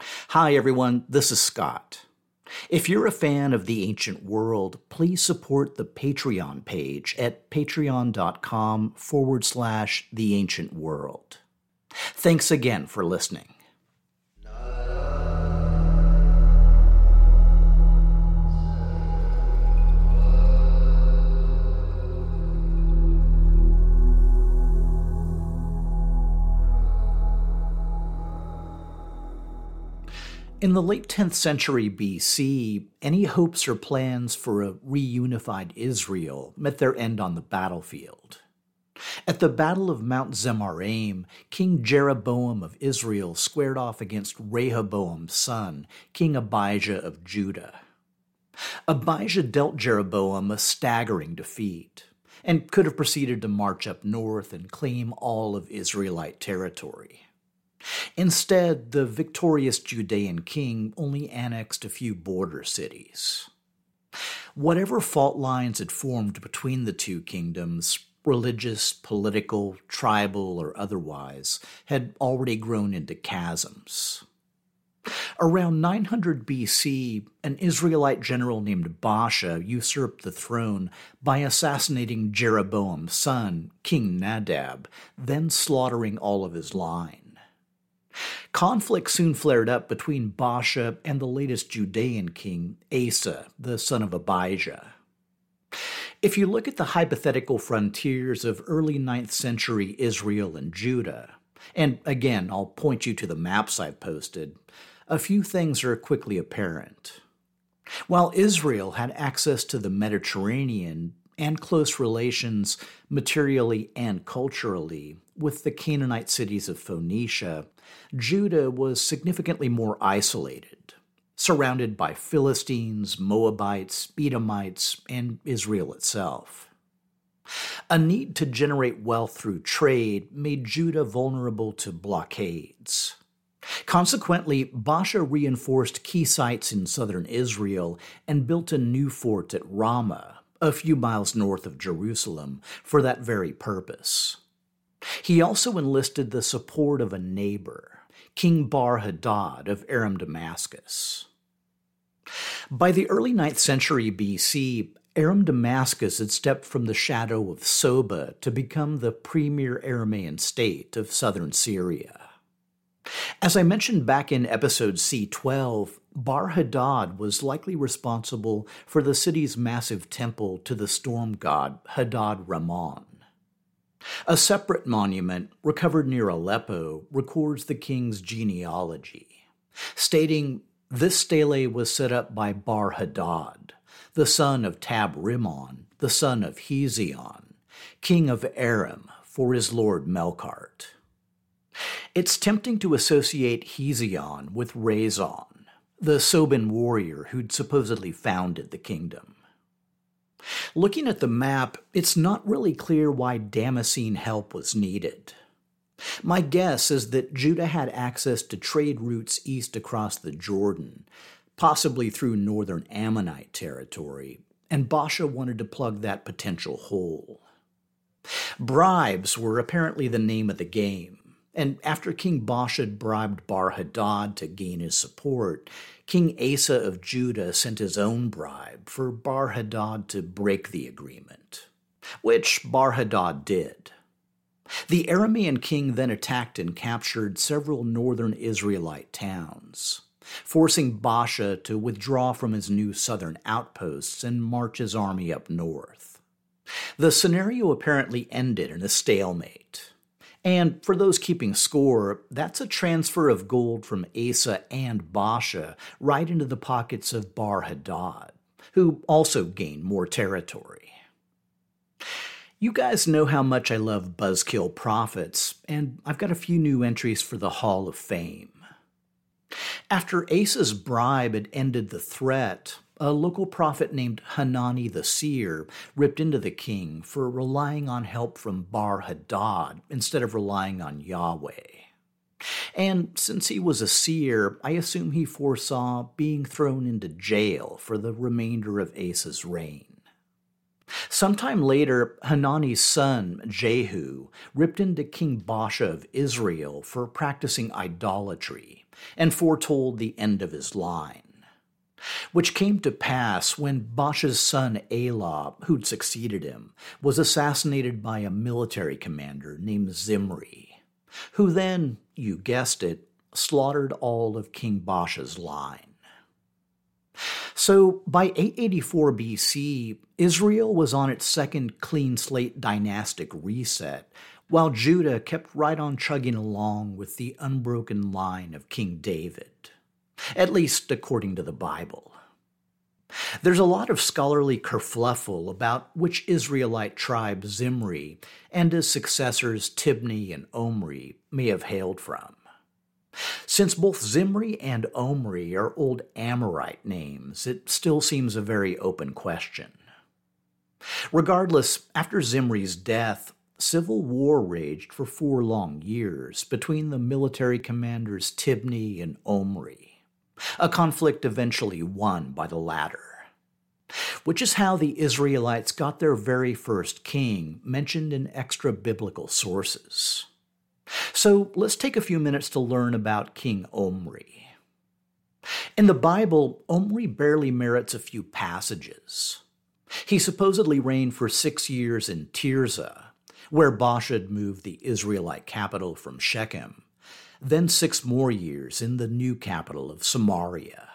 Hi, everyone. This is Scott. If you're a fan of the ancient world, please support the Patreon page at patreon.com forward slash the ancient world. Thanks again for listening. In the late 10th century BC, any hopes or plans for a reunified Israel met their end on the battlefield. At the Battle of Mount Zemaraim, King Jeroboam of Israel squared off against Rehoboam's son, King Abijah of Judah. Abijah dealt Jeroboam a staggering defeat and could have proceeded to march up north and claim all of Israelite territory. Instead, the victorious Judean king only annexed a few border cities. Whatever fault lines had formed between the two kingdoms, religious, political, tribal, or otherwise, had already grown into chasms. Around 900 BC, an Israelite general named Baasha usurped the throne by assassinating Jeroboam's son, King Nadab, then slaughtering all of his line. Conflict soon flared up between Baasha and the latest Judean king, Asa, the son of Abijah. If you look at the hypothetical frontiers of early 9th century Israel and Judah, and again, I'll point you to the maps I've posted, a few things are quickly apparent. While Israel had access to the Mediterranean and close relations materially and culturally with the Canaanite cities of Phoenicia, Judah was significantly more isolated, surrounded by Philistines, Moabites, Edomites, and Israel itself. A need to generate wealth through trade made Judah vulnerable to blockades. Consequently, Baasha reinforced key sites in southern Israel and built a new fort at Ramah, a few miles north of Jerusalem, for that very purpose. He also enlisted the support of a neighbor, King Bar Hadad of Aram Damascus. By the early 9th century BC, Aram Damascus had stepped from the shadow of Soba to become the premier Aramaean state of southern Syria. As I mentioned back in episode C12, Bar Hadad was likely responsible for the city's massive temple to the storm god Hadad Rimmon. A separate monument, recovered near Aleppo, records the king's genealogy, stating this stele was set up by Bar Hadad, the son of Tab Rimmon, the son of Hezion, king of Aram, for his lord Melkart. It's tempting to associate Hezion with Rezon, the Soban warrior who'd supposedly founded the kingdom. Looking at the map, it's not really clear why Damascene help was needed. My guess is that Judah had access to trade routes east across the Jordan, possibly through northern Ammonite territory, and Baasha wanted to plug that potential hole. Bribes were apparently the name of the game, and after King Baasha bribed Bar Hadad to gain his support, King Asa of Judah sent his own bribe for Bar Hadad to break the agreement, which Bar Hadad did. The Aramean king then attacked and captured several northern Israelite towns, forcing Baasha to withdraw from his new southern outposts and march his army up north. The scenario apparently ended in a stalemate. And for those keeping score, that's a transfer of gold from Asa and Baasha right into the pockets of Bar Hadad, who also gained more territory. You guys know how much I love buzzkill prophets, and I've got a few new entries for the Hall of Fame. After Asa's bribe had ended the threat, a local prophet named Hanani the seer ripped into the king for relying on help from Bar Hadad instead of relying on Yahweh. And since he was a seer, I assume he foresaw being thrown into jail for the remainder of Asa's reign. Sometime later, Hanani's son, Jehu, ripped into King Baasha of Israel for practicing idolatry and foretold the end of his line. Which came to pass when Baasha's son Elah, who'd succeeded him, was assassinated by a military commander named Zimri, who then, you guessed it, slaughtered all of King Baasha's line. So by 884 BC, Israel was on its second clean slate dynastic reset, while Judah kept right on chugging along with the unbroken line of King David, at least according to the Bible. There's a lot of scholarly kerfluffle about which Israelite tribe Zimri and his successors Tibni and Omri may have hailed from. Since both Zimri and Omri are old Amorite names, it still seems a very open question. Regardless, after Zimri's death, civil war raged for four long years between the military commanders Tibni and Omri, a conflict eventually won by the latter. Which is how the Israelites got their very first king, mentioned in extra biblical sources. So let's take a few minutes to learn about King Omri. In the Bible, Omri barely merits a few passages. He supposedly reigned for six years in Tirzah, where had moved the Israelite capital from Shechem, then six more years in the new capital of Samaria.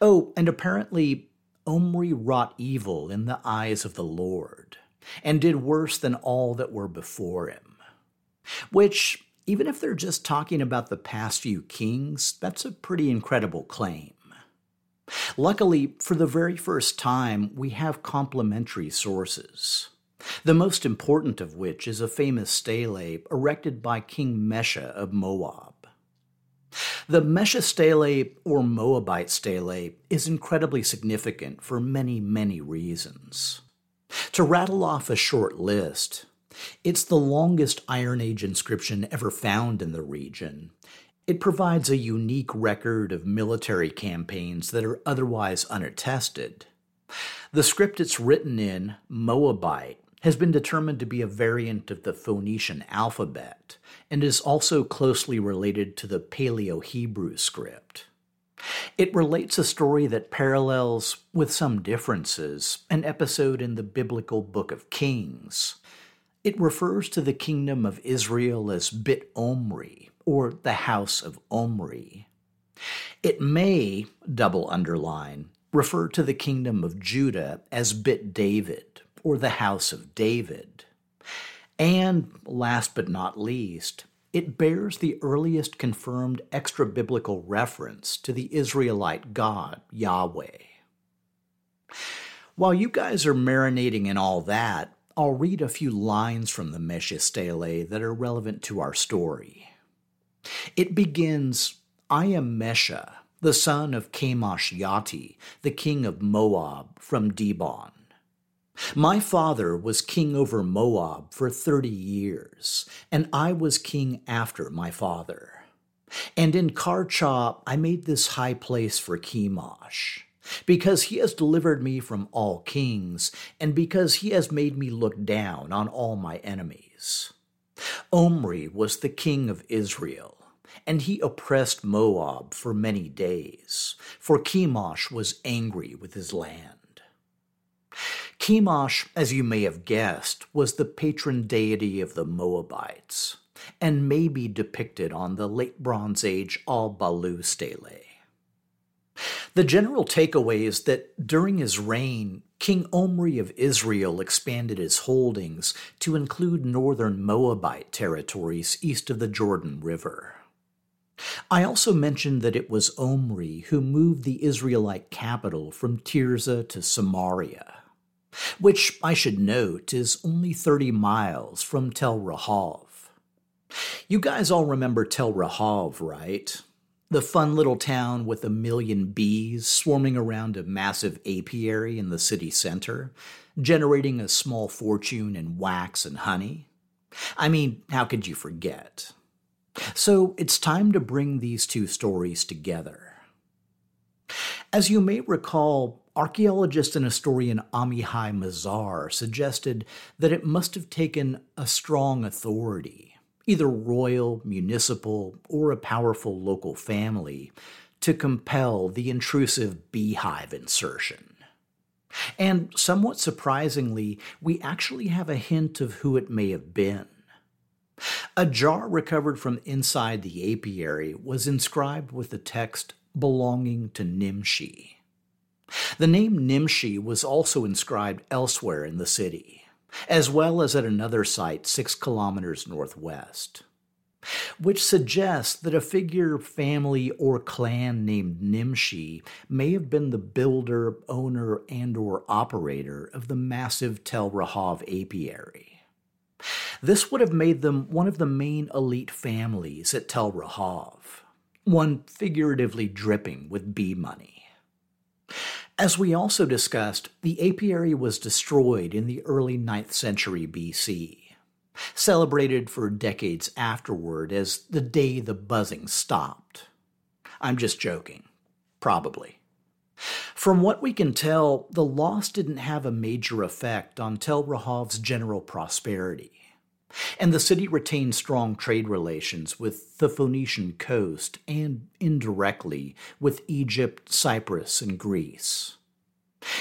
Oh, and apparently Omri wrought evil in the eyes of the Lord, and did worse than all that were before him. Which, even if they're just talking about the past few kings, that's a pretty incredible claim. Luckily, for the very first time, we have complementary sources. The most important of which is a famous stele erected by King Mesha of Moab. The Mesha stele, or Moabite stele, is incredibly significant for many, many reasons. To rattle off a short list, it's the longest Iron Age inscription ever found in the region. It provides a unique record of military campaigns that are otherwise unattested. The script it's written in, Moabite, has been determined to be a variant of the Phoenician alphabet and is also closely related to the Paleo Hebrew script. It relates a story that parallels, with some differences, an episode in the biblical Book of Kings. It refers to the kingdom of Israel as Bit Omri, or the house of Omri. It may, double underline, refer to the kingdom of Judah as Bit David, or the house of David. And last but not least, it bears the earliest confirmed extra biblical reference to the Israelite God, Yahweh. While you guys are marinating in all that, I'll read a few lines from the Mesha Stele that are relevant to our story. It begins I am Mesha, the son of Chemosh Yati, the king of Moab from Dibon. My father was king over Moab for thirty years, and I was king after my father. And in Karcha I made this high place for Chemosh because he has delivered me from all kings, and because he has made me look down on all my enemies. Omri was the king of Israel, and he oppressed Moab for many days, for Chemosh was angry with his land. Chemosh, as you may have guessed, was the patron deity of the Moabites and may be depicted on the Late Bronze Age Al Balu stele. The general takeaway is that during his reign, King Omri of Israel expanded his holdings to include northern Moabite territories east of the Jordan River. I also mentioned that it was Omri who moved the Israelite capital from Tirzah to Samaria, which I should note is only 30 miles from Tel Rehov. You guys all remember Tel Rehov, right? The fun little town with a million bees swarming around a massive apiary in the city center, generating a small fortune in wax and honey. I mean, how could you forget? So it's time to bring these two stories together. As you may recall, archaeologist and historian Amihai Mazar suggested that it must have taken a strong authority, either royal, municipal, or a powerful local family, to compel the intrusive beehive insertion. And somewhat surprisingly, we actually have a hint of who it may have been. A jar recovered from inside the apiary was inscribed with the text belonging to Nimshi. The name Nimshi was also inscribed elsewhere in the city, as well as at another site six kilometers northwest, which suggests that a figure, family, or clan named Nimshi may have been the builder, owner, and or operator of the massive Tel Rehov apiary. This would have made them one of the main elite families at Tel Rehov, one figuratively dripping with bee money. As we also discussed, the apiary was destroyed in the early 9th century BC, celebrated for decades afterward as the day the buzzing stopped. I'm just joking. Probably. From what we can tell, the loss didn't have a major effect on Tel Rehov's general prosperity and the city retained strong trade relations with the Phoenician coast and indirectly with Egypt, Cyprus, and Greece.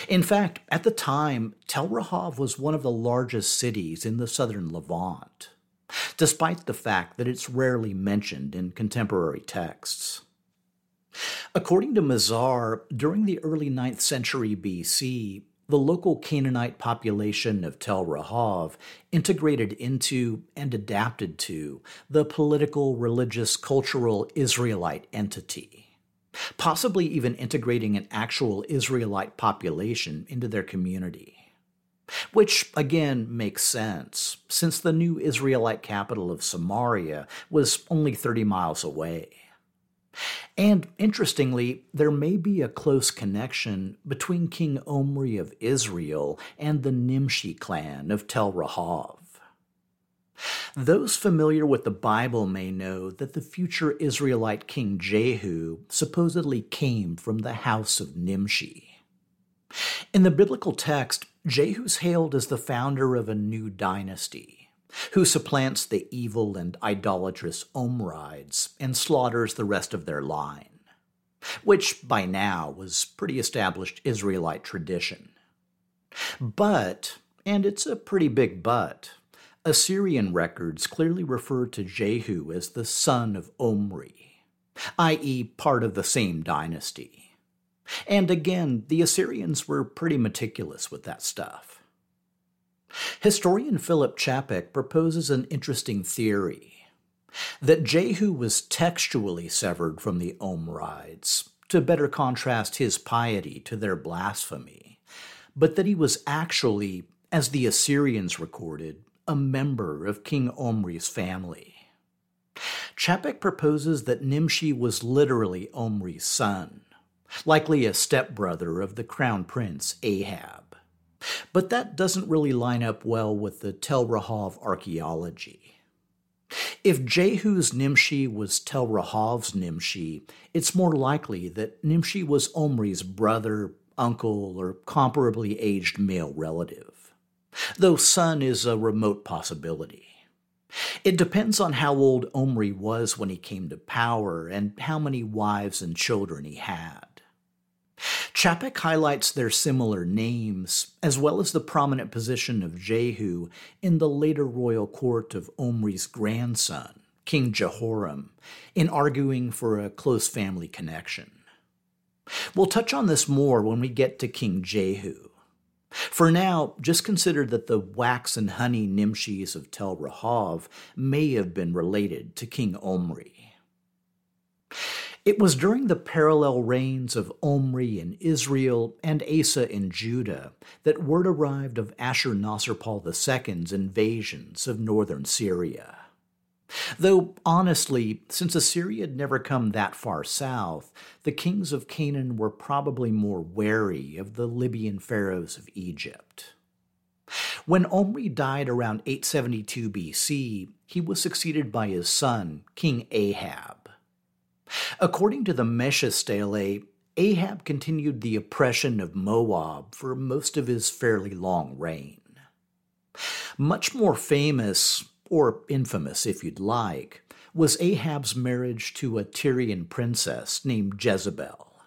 In fact, at the time, Tel Rehov was one of the largest cities in the southern Levant, despite the fact that it's rarely mentioned in contemporary texts. According to Mazar, during the early 9th century BC, the local Canaanite population of Tel Rehov integrated into and adapted to the political, religious, cultural Israelite entity, possibly even integrating an actual Israelite population into their community. Which again makes sense, since the new Israelite capital of Samaria was only 30 miles away. And interestingly, there may be a close connection between King Omri of Israel and the Nimshi clan of Tel Rehov. Those familiar with the Bible may know that the future Israelite king Jehu supposedly came from the house of Nimshi. In the biblical text, Jehu's hailed as the founder of a new dynasty who supplants the evil and idolatrous Omrides and slaughters the rest of their line, which by now was pretty established Israelite tradition. But, and it's a pretty big but, Assyrian records clearly refer to Jehu as the son of Omri, i.e., part of the same dynasty. And again, the Assyrians were pretty meticulous with that stuff. Historian Filip Čapek proposes an interesting theory that Jehu was textually severed from the Omrides to better contrast his piety to their blasphemy, but that he was actually, as the Assyrians recorded, a member of King Omri's family. Čapek proposes that Nimshi was literally Omri's son, likely a stepbrother of the crown prince Ahab. But that doesn't really line up well with the Tel Rehov archaeology. If Jehu's Nimshi was Tel Rehov's Nimshi, it's more likely that Nimshi was Omri's brother, uncle, or comparably aged male relative, though son is a remote possibility. It depends on how old Omri was when he came to power and how many wives and children he had. Čapek highlights their similar names, as well as the prominent position of Jehu in the later royal court of Omri's grandson, King Jehoram, in arguing for a close family connection. We'll touch on this more when we get to King Jehu. For now, just consider that the wax and honey Nimshis of Tel Rehov may have been related to King Omri. It was during the parallel reigns of Omri in Israel and Asa in Judah that word arrived of Ashur-nasir-pal II's invasions of northern Syria. Though, honestly, since Assyria had never come that far south, the kings of Canaan were probably more wary of the Libyan pharaohs of Egypt. When Omri died around 872 BC, he was succeeded by his son, King Ahab. According to the Mesha Stele, Ahab continued the oppression of Moab for most of his fairly long reign. Much more famous, or infamous if you'd like, was Ahab's marriage to a Tyrian princess named Jezebel.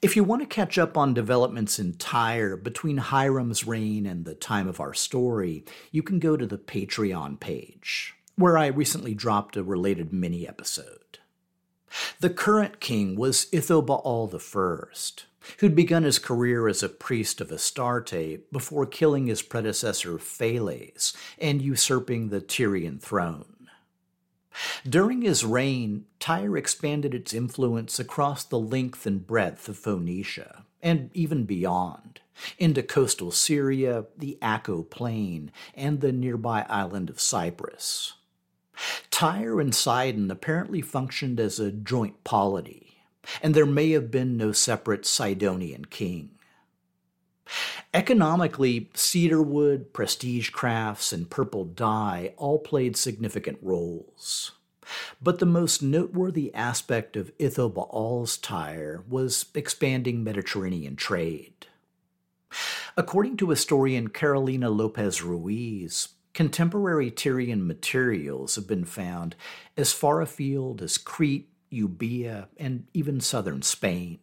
If you want to catch up on developments in Tyre between Hiram's reign and the time of our story, you can go to the Patreon page, where I recently dropped a related mini episode. The current king was Ithobaal I, who'd begun his career as a priest of Astarte before killing his predecessor Pheles and usurping the Tyrian throne. During his reign, Tyre expanded its influence across the length and breadth of Phoenicia, and even beyond, into coastal Syria, the Acco Plain, and the nearby island of Cyprus. Tyre and Sidon apparently functioned as a joint polity, and there may have been no separate Sidonian king. Economically, cedarwood, prestige crafts, and purple dye all played significant roles. But the most noteworthy aspect of Ithobaal's Tyre was expanding Mediterranean trade. According to historian Carolina Lopez Ruiz, contemporary Tyrian materials have been found as far afield as Crete, Euboea, and even southern Spain.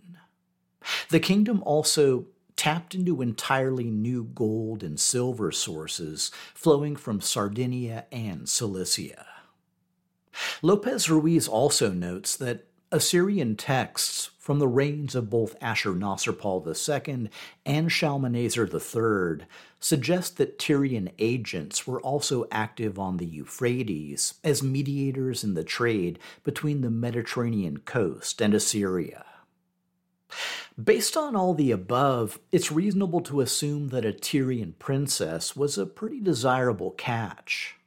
The kingdom also tapped into entirely new gold and silver sources flowing from Sardinia and Cilicia. Lopez Ruiz also notes that Assyrian texts from the reigns of both Ashur-nasir-pal II and Shalmaneser III suggest that Tyrian agents were also active on the Euphrates as mediators in the trade between the Mediterranean coast and Assyria. Based on all the above, it's reasonable to assume that a Tyrian princess was a pretty desirable catch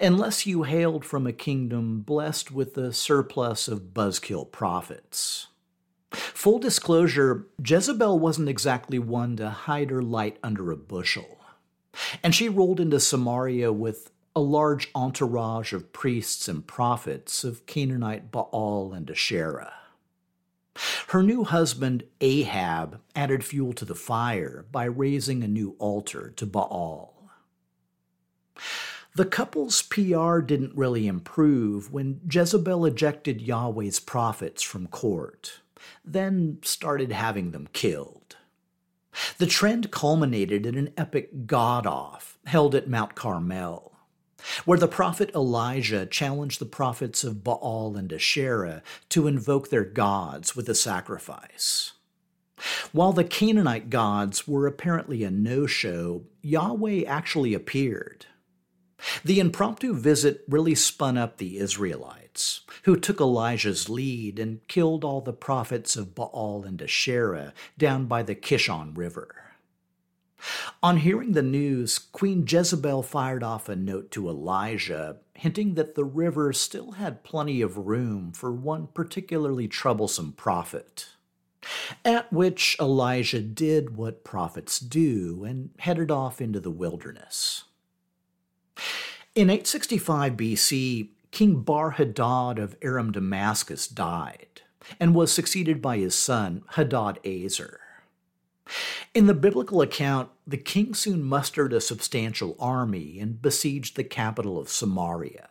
unless you hailed from a kingdom blessed with a surplus of buzzkill prophets. Full disclosure, Jezebel wasn't exactly one to hide her light under a bushel. And she rolled into Samaria with a large entourage of priests and prophets of Canaanite Baal and Asherah. Her new husband, Ahab, added fuel to the fire by raising a new altar to Baal. The couple's PR didn't really improve when Jezebel ejected Yahweh's prophets from court, then started having them killed. The trend culminated in an epic God off held at Mount Carmel, where the prophet Elijah challenged the prophets of Baal and Asherah to invoke their gods with a sacrifice. While the Canaanite gods were apparently a no show, Yahweh actually appeared the impromptu visit really spun up the Israelites, who took Elijah's lead and killed all the prophets of Baal and Asherah down by the Kishon River. On hearing the news, Queen Jezebel fired off a note to Elijah, hinting that the river still had plenty of room for one particularly troublesome prophet. At which Elijah did what prophets do and headed off into the wilderness. In 865 BC, King Bar Hadad of Aram Damascus died and was succeeded by his son Hadad-Azer. In the biblical account, the king soon mustered a substantial army and besieged the capital of Samaria.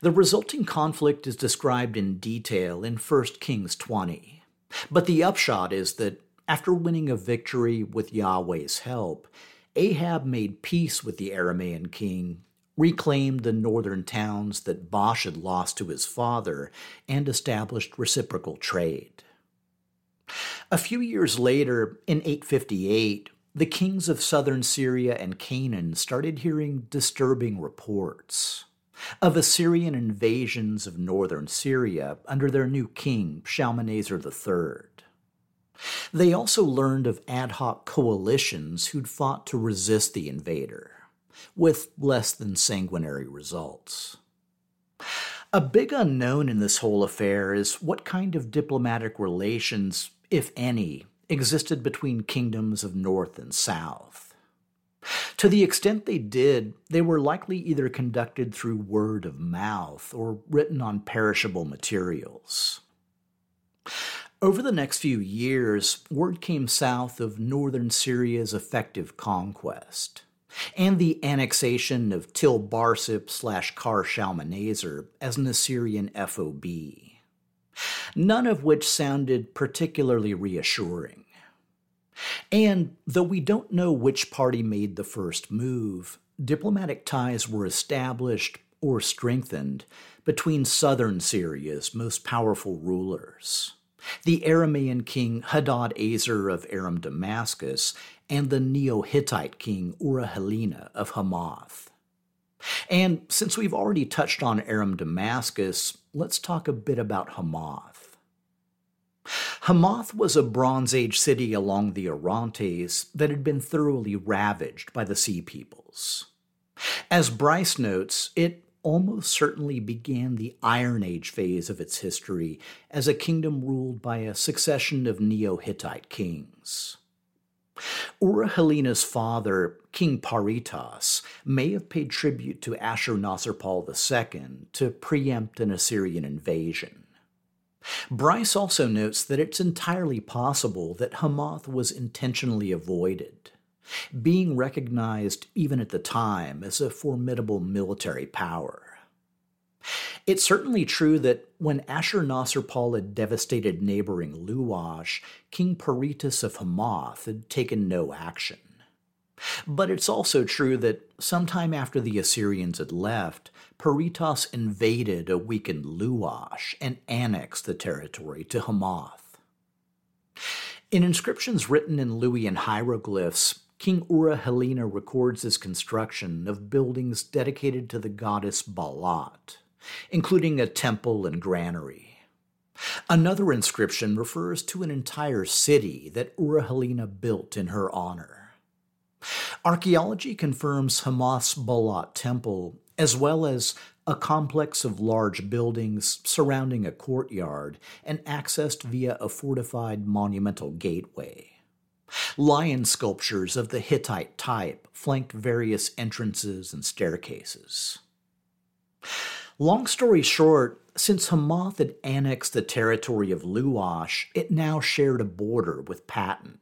The resulting conflict is described in detail in 1 Kings 20, But the upshot is that after winning a victory with Yahweh's help, Ahab made peace with the Aramaean king, reclaimed the northern towns that Baasha had lost to his father, and established reciprocal trade. A few years later, in 858, the kings of southern Syria and Canaan started hearing disturbing reports of Assyrian invasions of northern Syria under their new king, Shalmaneser III. They also learned of ad hoc coalitions who'd fought to resist the invader, with less than sanguinary results. A big unknown in this whole affair is what kind of diplomatic relations, if any, existed between kingdoms of North and South. To the extent they did, they were likely either conducted through word of mouth or written on perishable materials. Over the next few years, word came south of northern Syria's effective conquest and the annexation of Tel Barsip slash Kar Shalmaneser as an Assyrian FOB, none of which sounded particularly reassuring. And though we don't know which party made the first move, diplomatic ties were established or strengthened between southern Syria's most powerful rulers the Aramaean king Hadad Azer of Aram Damascus, and the Neo Hittite king Urahilina of Hamath. And since we've already touched on Aram Damascus, let's talk a bit about Hamath. Hamath was a Bronze Age city along the Orontes that had been thoroughly ravaged by the Sea Peoples. As Bryce notes, it almost certainly began the Iron Age phase of its history as a kingdom ruled by a succession of Neo Hittite kings. Urahilina's father, King Paritas, may have paid tribute to Ashurnasirpal II to preempt an Assyrian invasion. Bryce also notes that it's entirely possible that Hamath was intentionally avoided being recognized even at the time as a formidable military power. It's certainly true that when Ashurnasirpal had devastated neighboring Luash, King Paritas of Hamath had taken no action. But it's also true that sometime after the Assyrians had left, Paritas invaded a weakened Luash and annexed the territory to Hamath. In inscriptions written in Luwian hieroglyphs, King Urahilina records his construction of buildings dedicated to the goddess Ba'alat, including a temple and granary. Another inscription refers to an entire city that Urahilina built in her honor. Archaeology confirms Hamath's Ba'alat temple, as well as a complex of large buildings surrounding a courtyard and accessed via a fortified monumental gateway. Lion sculptures of the Hittite type flanked various entrances and staircases. Long story short, since Hamath had annexed the territory of Luash, it now shared a border with Pattin,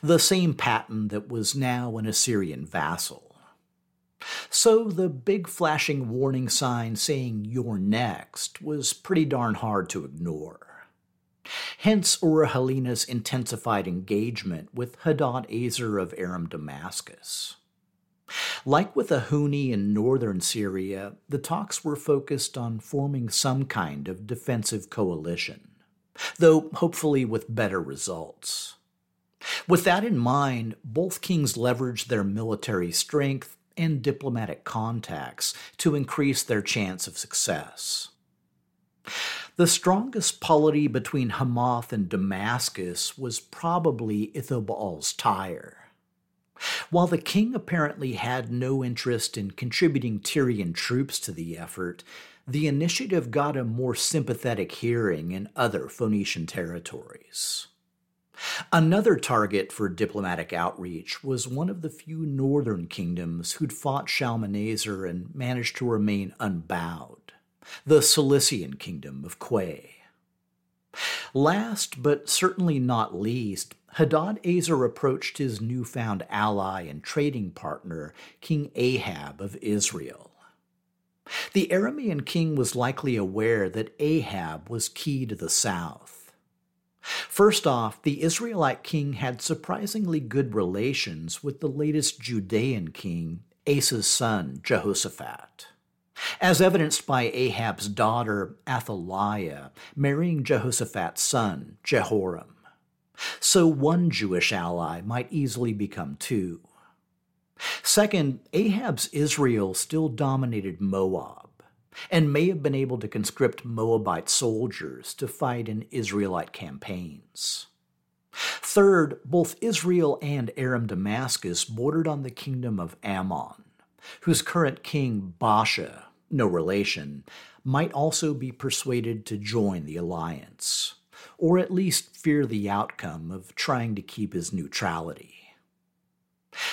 the same Pattin that was now an Assyrian vassal. So the big flashing warning sign saying you're next was pretty darn hard to ignore. Hence Urahilina's intensified engagement with Hadad Ezer of Aram Damascus. Like with Ahuni in northern Syria, the talks were focused on forming some kind of defensive coalition, though hopefully with better results. With that in mind, both kings leveraged their military strength and diplomatic contacts to increase their chance of success. The strongest polity between Hamath and Damascus was probably Ithobaal's Tyre. While the king apparently had no interest in contributing Tyrian troops to the effort, the initiative got a more sympathetic hearing in other Phoenician territories. Another target for diplomatic outreach was one of the few northern kingdoms who'd fought Shalmaneser and managed to remain unbowed the Cilician kingdom of Que. Last, but certainly not least, Hadad Ezer approached his newfound ally and trading partner, King Ahab of Israel. The Aramean king was likely aware that Ahab was key to the south. First off, the Israelite king had surprisingly good relations with the latest Judean king, Asa's son, Jehoshaphat. As evidenced by Ahab's daughter, Athaliah, marrying Jehoshaphat's son, Jehoram. So one Jewish ally might easily become two. Second, Ahab's Israel still dominated Moab and may have been able to conscript Moabite soldiers to fight in Israelite campaigns. Third, both Israel and Aram Damascus bordered on the kingdom of Ammon, whose current king, Baasha, no relation, might also be persuaded to join the alliance, or at least fear the outcome of trying to keep his neutrality.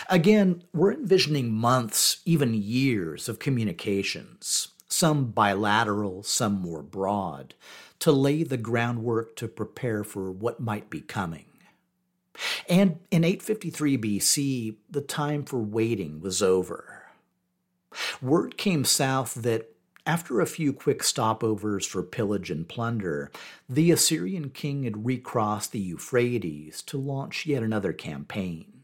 Again, we're envisioning months, even years of communications, some bilateral, some more broad, to lay the groundwork to prepare for what might be coming. And in 853 BC, the time for waiting was over. Word came south that after a few quick stopovers for pillage and plunder, the Assyrian king had recrossed the Euphrates to launch yet another campaign.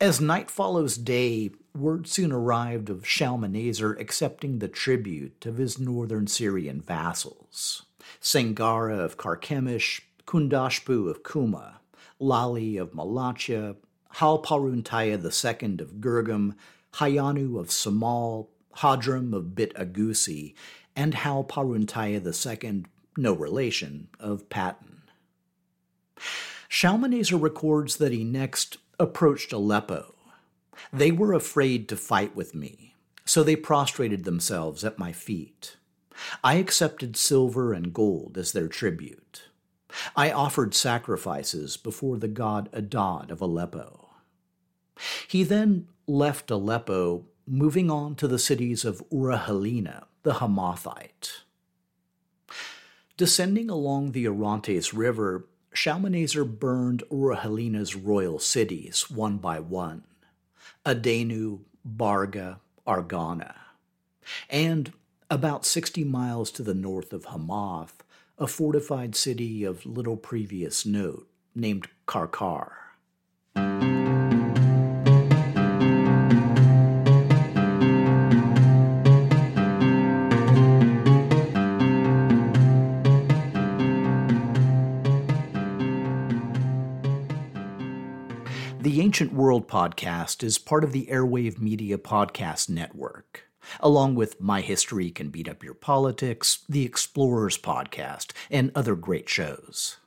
As night follows day, word soon arrived of Shalmaneser accepting the tribute of his northern Syrian vassals Sangara of Carchemish, Kundashpu of Kuma, Lali of Malachia, Halparuntaya II of Gurgum, Hayanu of Samal, Hadram of Bit Agusi, and Halparuntaya II, no relation, of Pattin. Shalmaneser records that he next approached Aleppo. They were afraid to fight with me, so they prostrated themselves at my feet. I accepted silver and gold as their tribute. I offered sacrifices before the god Adad of Aleppo. He then left Aleppo, moving on to the cities of Urahilina, the Hamathite. Descending along the Orontes River, Shalmaneser burned Urahilina's royal cities one by one Adenu, Barga, Argana, and about 60 miles to the north of Hamath, a fortified city of little previous note named Karkar. Ancient World podcast is part of the Airwave Media Podcast Network, along with My History Can Beat Up Your Politics, the Explorers podcast, and other great shows.